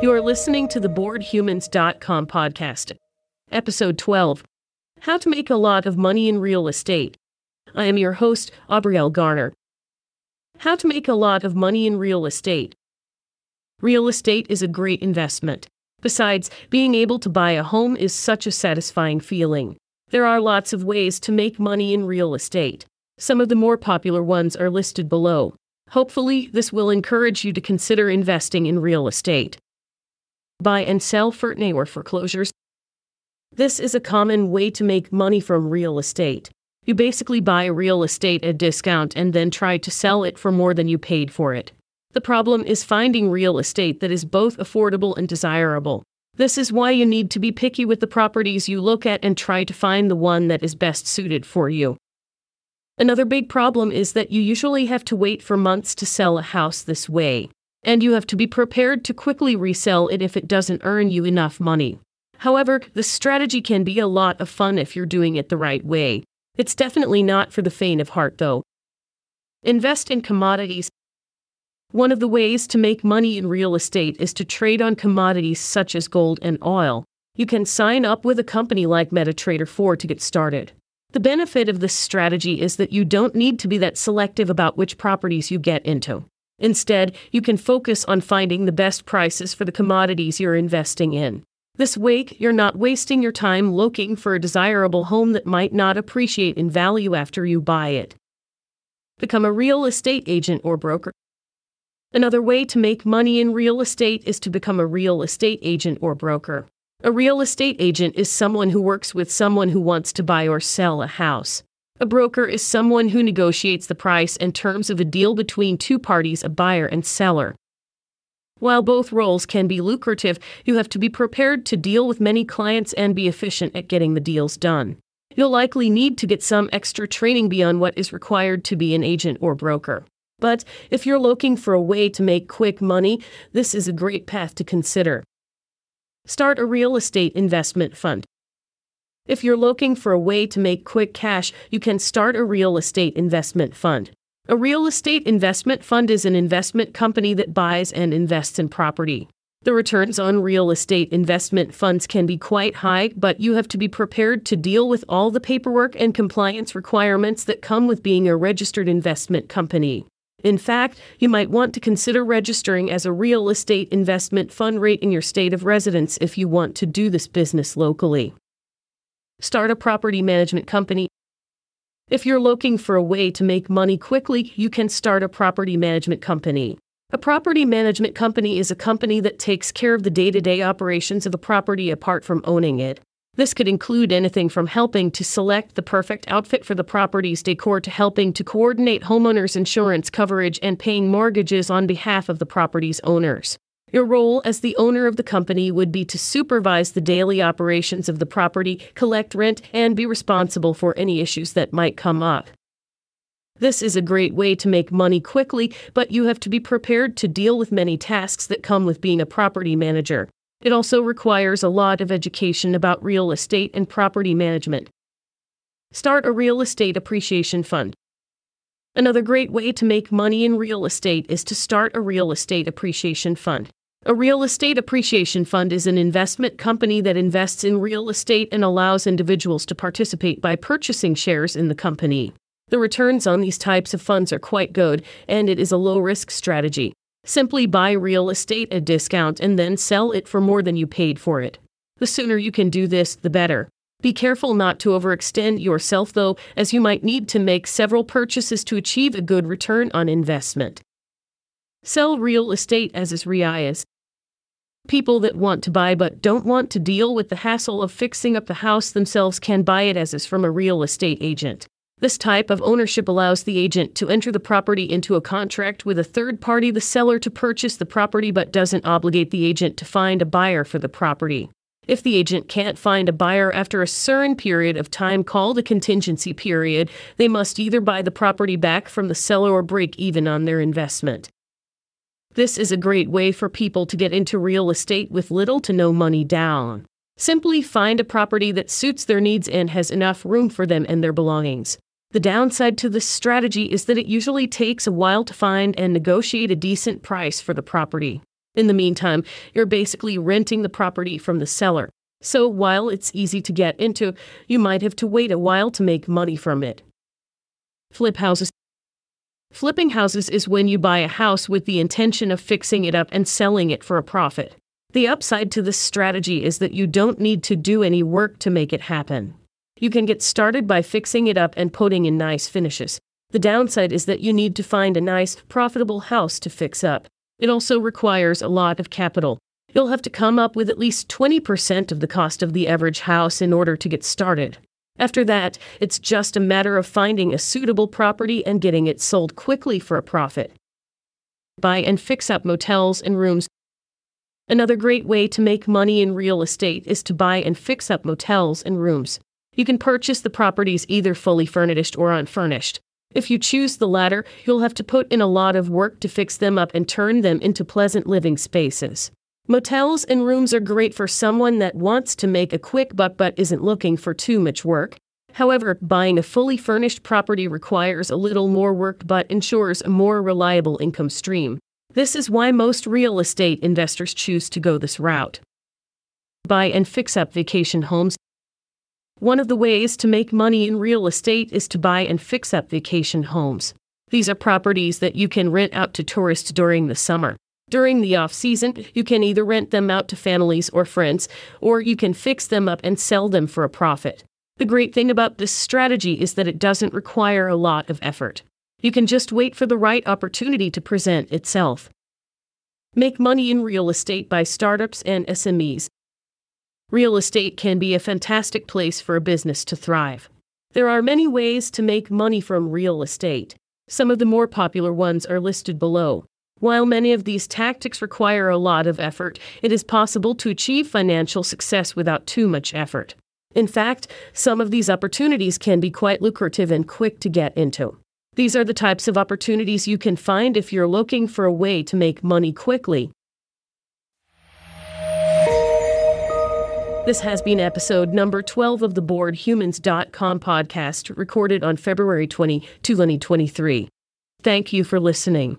You are listening to the BoredHumans.com podcast, episode 12 How to Make a Lot of Money in Real Estate. I am your host, Aubrielle Garner. How to Make a Lot of Money in Real Estate. Real estate is a great investment. Besides, being able to buy a home is such a satisfying feeling. There are lots of ways to make money in real estate. Some of the more popular ones are listed below. Hopefully, this will encourage you to consider investing in real estate buy and sell for or foreclosures. This is a common way to make money from real estate. You basically buy real estate at a discount and then try to sell it for more than you paid for it. The problem is finding real estate that is both affordable and desirable. This is why you need to be picky with the properties you look at and try to find the one that is best suited for you. Another big problem is that you usually have to wait for months to sell a house this way and you have to be prepared to quickly resell it if it doesn't earn you enough money. However, the strategy can be a lot of fun if you're doing it the right way. It's definitely not for the faint of heart, though. Invest in commodities. One of the ways to make money in real estate is to trade on commodities such as gold and oil. You can sign up with a company like MetaTrader 4 to get started. The benefit of this strategy is that you don't need to be that selective about which properties you get into. Instead, you can focus on finding the best prices for the commodities you're investing in. This way, you're not wasting your time looking for a desirable home that might not appreciate in value after you buy it. Become a real estate agent or broker. Another way to make money in real estate is to become a real estate agent or broker. A real estate agent is someone who works with someone who wants to buy or sell a house. A broker is someone who negotiates the price and terms of a deal between two parties, a buyer and seller. While both roles can be lucrative, you have to be prepared to deal with many clients and be efficient at getting the deals done. You'll likely need to get some extra training beyond what is required to be an agent or broker. But if you're looking for a way to make quick money, this is a great path to consider. Start a real estate investment fund. If you're looking for a way to make quick cash, you can start a real estate investment fund. A real estate investment fund is an investment company that buys and invests in property. The returns on real estate investment funds can be quite high, but you have to be prepared to deal with all the paperwork and compliance requirements that come with being a registered investment company. In fact, you might want to consider registering as a real estate investment fund rate in your state of residence if you want to do this business locally. Start a property management company. If you're looking for a way to make money quickly, you can start a property management company. A property management company is a company that takes care of the day to day operations of a property apart from owning it. This could include anything from helping to select the perfect outfit for the property's decor to helping to coordinate homeowners' insurance coverage and paying mortgages on behalf of the property's owners. Your role as the owner of the company would be to supervise the daily operations of the property, collect rent, and be responsible for any issues that might come up. This is a great way to make money quickly, but you have to be prepared to deal with many tasks that come with being a property manager. It also requires a lot of education about real estate and property management. Start a real estate appreciation fund. Another great way to make money in real estate is to start a real estate appreciation fund. A real estate appreciation fund is an investment company that invests in real estate and allows individuals to participate by purchasing shares in the company. The returns on these types of funds are quite good, and it is a low risk strategy. Simply buy real estate at a discount and then sell it for more than you paid for it. The sooner you can do this, the better. Be careful not to overextend yourself, though, as you might need to make several purchases to achieve a good return on investment. Sell real estate as is REIAs. People that want to buy but don't want to deal with the hassle of fixing up the house themselves can buy it as is from a real estate agent. This type of ownership allows the agent to enter the property into a contract with a third party, the seller, to purchase the property but doesn't obligate the agent to find a buyer for the property. If the agent can't find a buyer after a certain period of time called a contingency period, they must either buy the property back from the seller or break even on their investment. This is a great way for people to get into real estate with little to no money down. Simply find a property that suits their needs and has enough room for them and their belongings. The downside to this strategy is that it usually takes a while to find and negotiate a decent price for the property. In the meantime, you're basically renting the property from the seller. So while it's easy to get into, you might have to wait a while to make money from it. Flip houses. Flipping houses is when you buy a house with the intention of fixing it up and selling it for a profit. The upside to this strategy is that you don't need to do any work to make it happen. You can get started by fixing it up and putting in nice finishes. The downside is that you need to find a nice, profitable house to fix up. It also requires a lot of capital. You'll have to come up with at least 20% of the cost of the average house in order to get started. After that, it's just a matter of finding a suitable property and getting it sold quickly for a profit. Buy and fix up motels and rooms. Another great way to make money in real estate is to buy and fix up motels and rooms. You can purchase the properties either fully furnished or unfurnished. If you choose the latter, you'll have to put in a lot of work to fix them up and turn them into pleasant living spaces. Motels and rooms are great for someone that wants to make a quick buck but isn't looking for too much work. However, buying a fully furnished property requires a little more work but ensures a more reliable income stream. This is why most real estate investors choose to go this route. Buy and fix up vacation homes. One of the ways to make money in real estate is to buy and fix up vacation homes. These are properties that you can rent out to tourists during the summer. During the off season, you can either rent them out to families or friends, or you can fix them up and sell them for a profit. The great thing about this strategy is that it doesn't require a lot of effort. You can just wait for the right opportunity to present itself. Make money in real estate by startups and SMEs. Real estate can be a fantastic place for a business to thrive. There are many ways to make money from real estate. Some of the more popular ones are listed below. While many of these tactics require a lot of effort, it is possible to achieve financial success without too much effort. In fact, some of these opportunities can be quite lucrative and quick to get into. These are the types of opportunities you can find if you're looking for a way to make money quickly. This has been episode number 12 of the BoredHumans.com podcast, recorded on February 20, 2023. Thank you for listening.